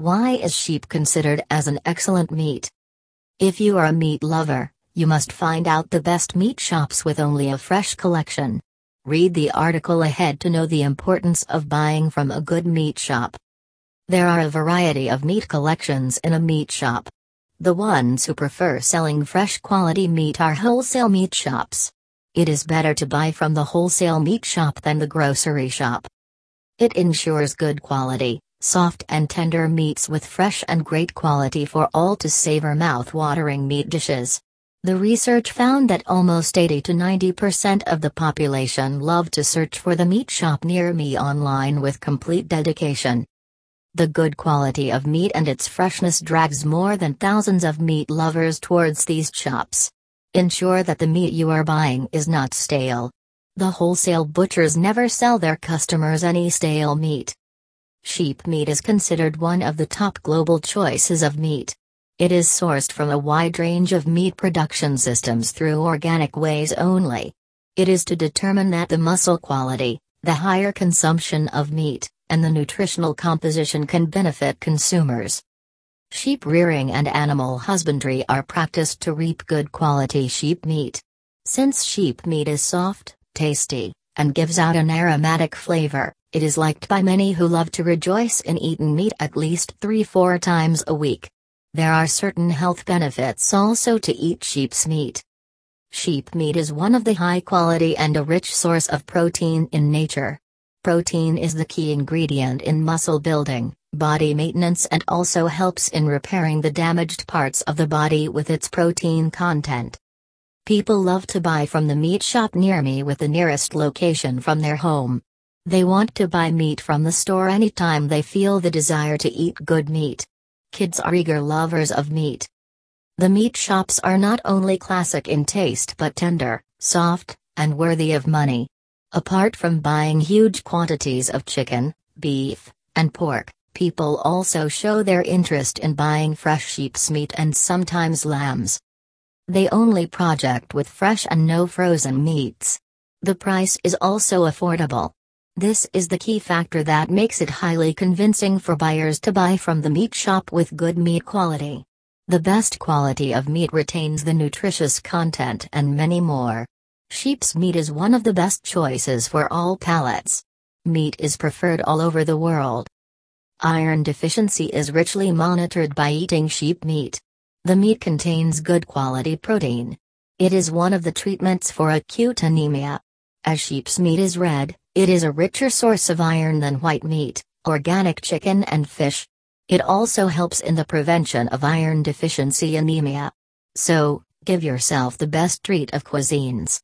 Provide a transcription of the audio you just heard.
Why is sheep considered as an excellent meat? If you are a meat lover, you must find out the best meat shops with only a fresh collection. Read the article ahead to know the importance of buying from a good meat shop. There are a variety of meat collections in a meat shop. The ones who prefer selling fresh quality meat are wholesale meat shops. It is better to buy from the wholesale meat shop than the grocery shop. It ensures good quality, soft and tender meats with fresh and great quality for all to savor mouth-watering meat dishes. The research found that almost 80 to 90% of the population love to search for the meat shop near me online with complete dedication. The good quality of meat and its freshness drags more than thousands of meat lovers towards these shops. Ensure that the meat you are buying is not stale. The wholesale butchers never sell their customers any stale meat. Sheep meat is considered one of the top global choices of meat. It is sourced from a wide range of meat production systems through organic ways only. It is to determine that the muscle quality, the higher consumption of meat, and the nutritional composition can benefit consumers. Sheep rearing and animal husbandry are practiced to reap good quality sheep meat. Since sheep meat is soft, tasty, and gives out an aromatic flavor, it is liked by many who love to rejoice in eating meat at least 3-4 times a week. There are certain health benefits also to eat sheep's meat. Sheep meat is one of the high quality and a rich source of protein in nature. Protein is the key ingredient in muscle building, body maintenance and also helps in repairing the damaged parts of the body with its protein content. People love to buy from the meat shop near me with the nearest location from their home. They want to buy meat from the store anytime they feel the desire to eat good meat. Kids are eager lovers of meat. The meat shops are not only classic in taste but tender, soft, and worthy of money. Apart from buying huge quantities of chicken, beef, and pork, people also show their interest in buying fresh sheep's meat and sometimes lambs. They only project with fresh and no frozen meats. The price is also affordable. This is the key factor that makes it highly convincing for buyers to buy from the meat shop with good meat quality. The best quality of meat retains the nutritious content and many more. Sheep's meat is one of the best choices for all palates. Meat is preferred all over the world. Iron deficiency is richly monitored by eating sheep meat. The meat contains good quality protein. It is one of the treatments for acute anemia. As sheep's meat is red, it is a richer source of iron than white meat, organic chicken and fish. It also helps in the prevention of iron deficiency anemia. So, give yourself the best treat of cuisines.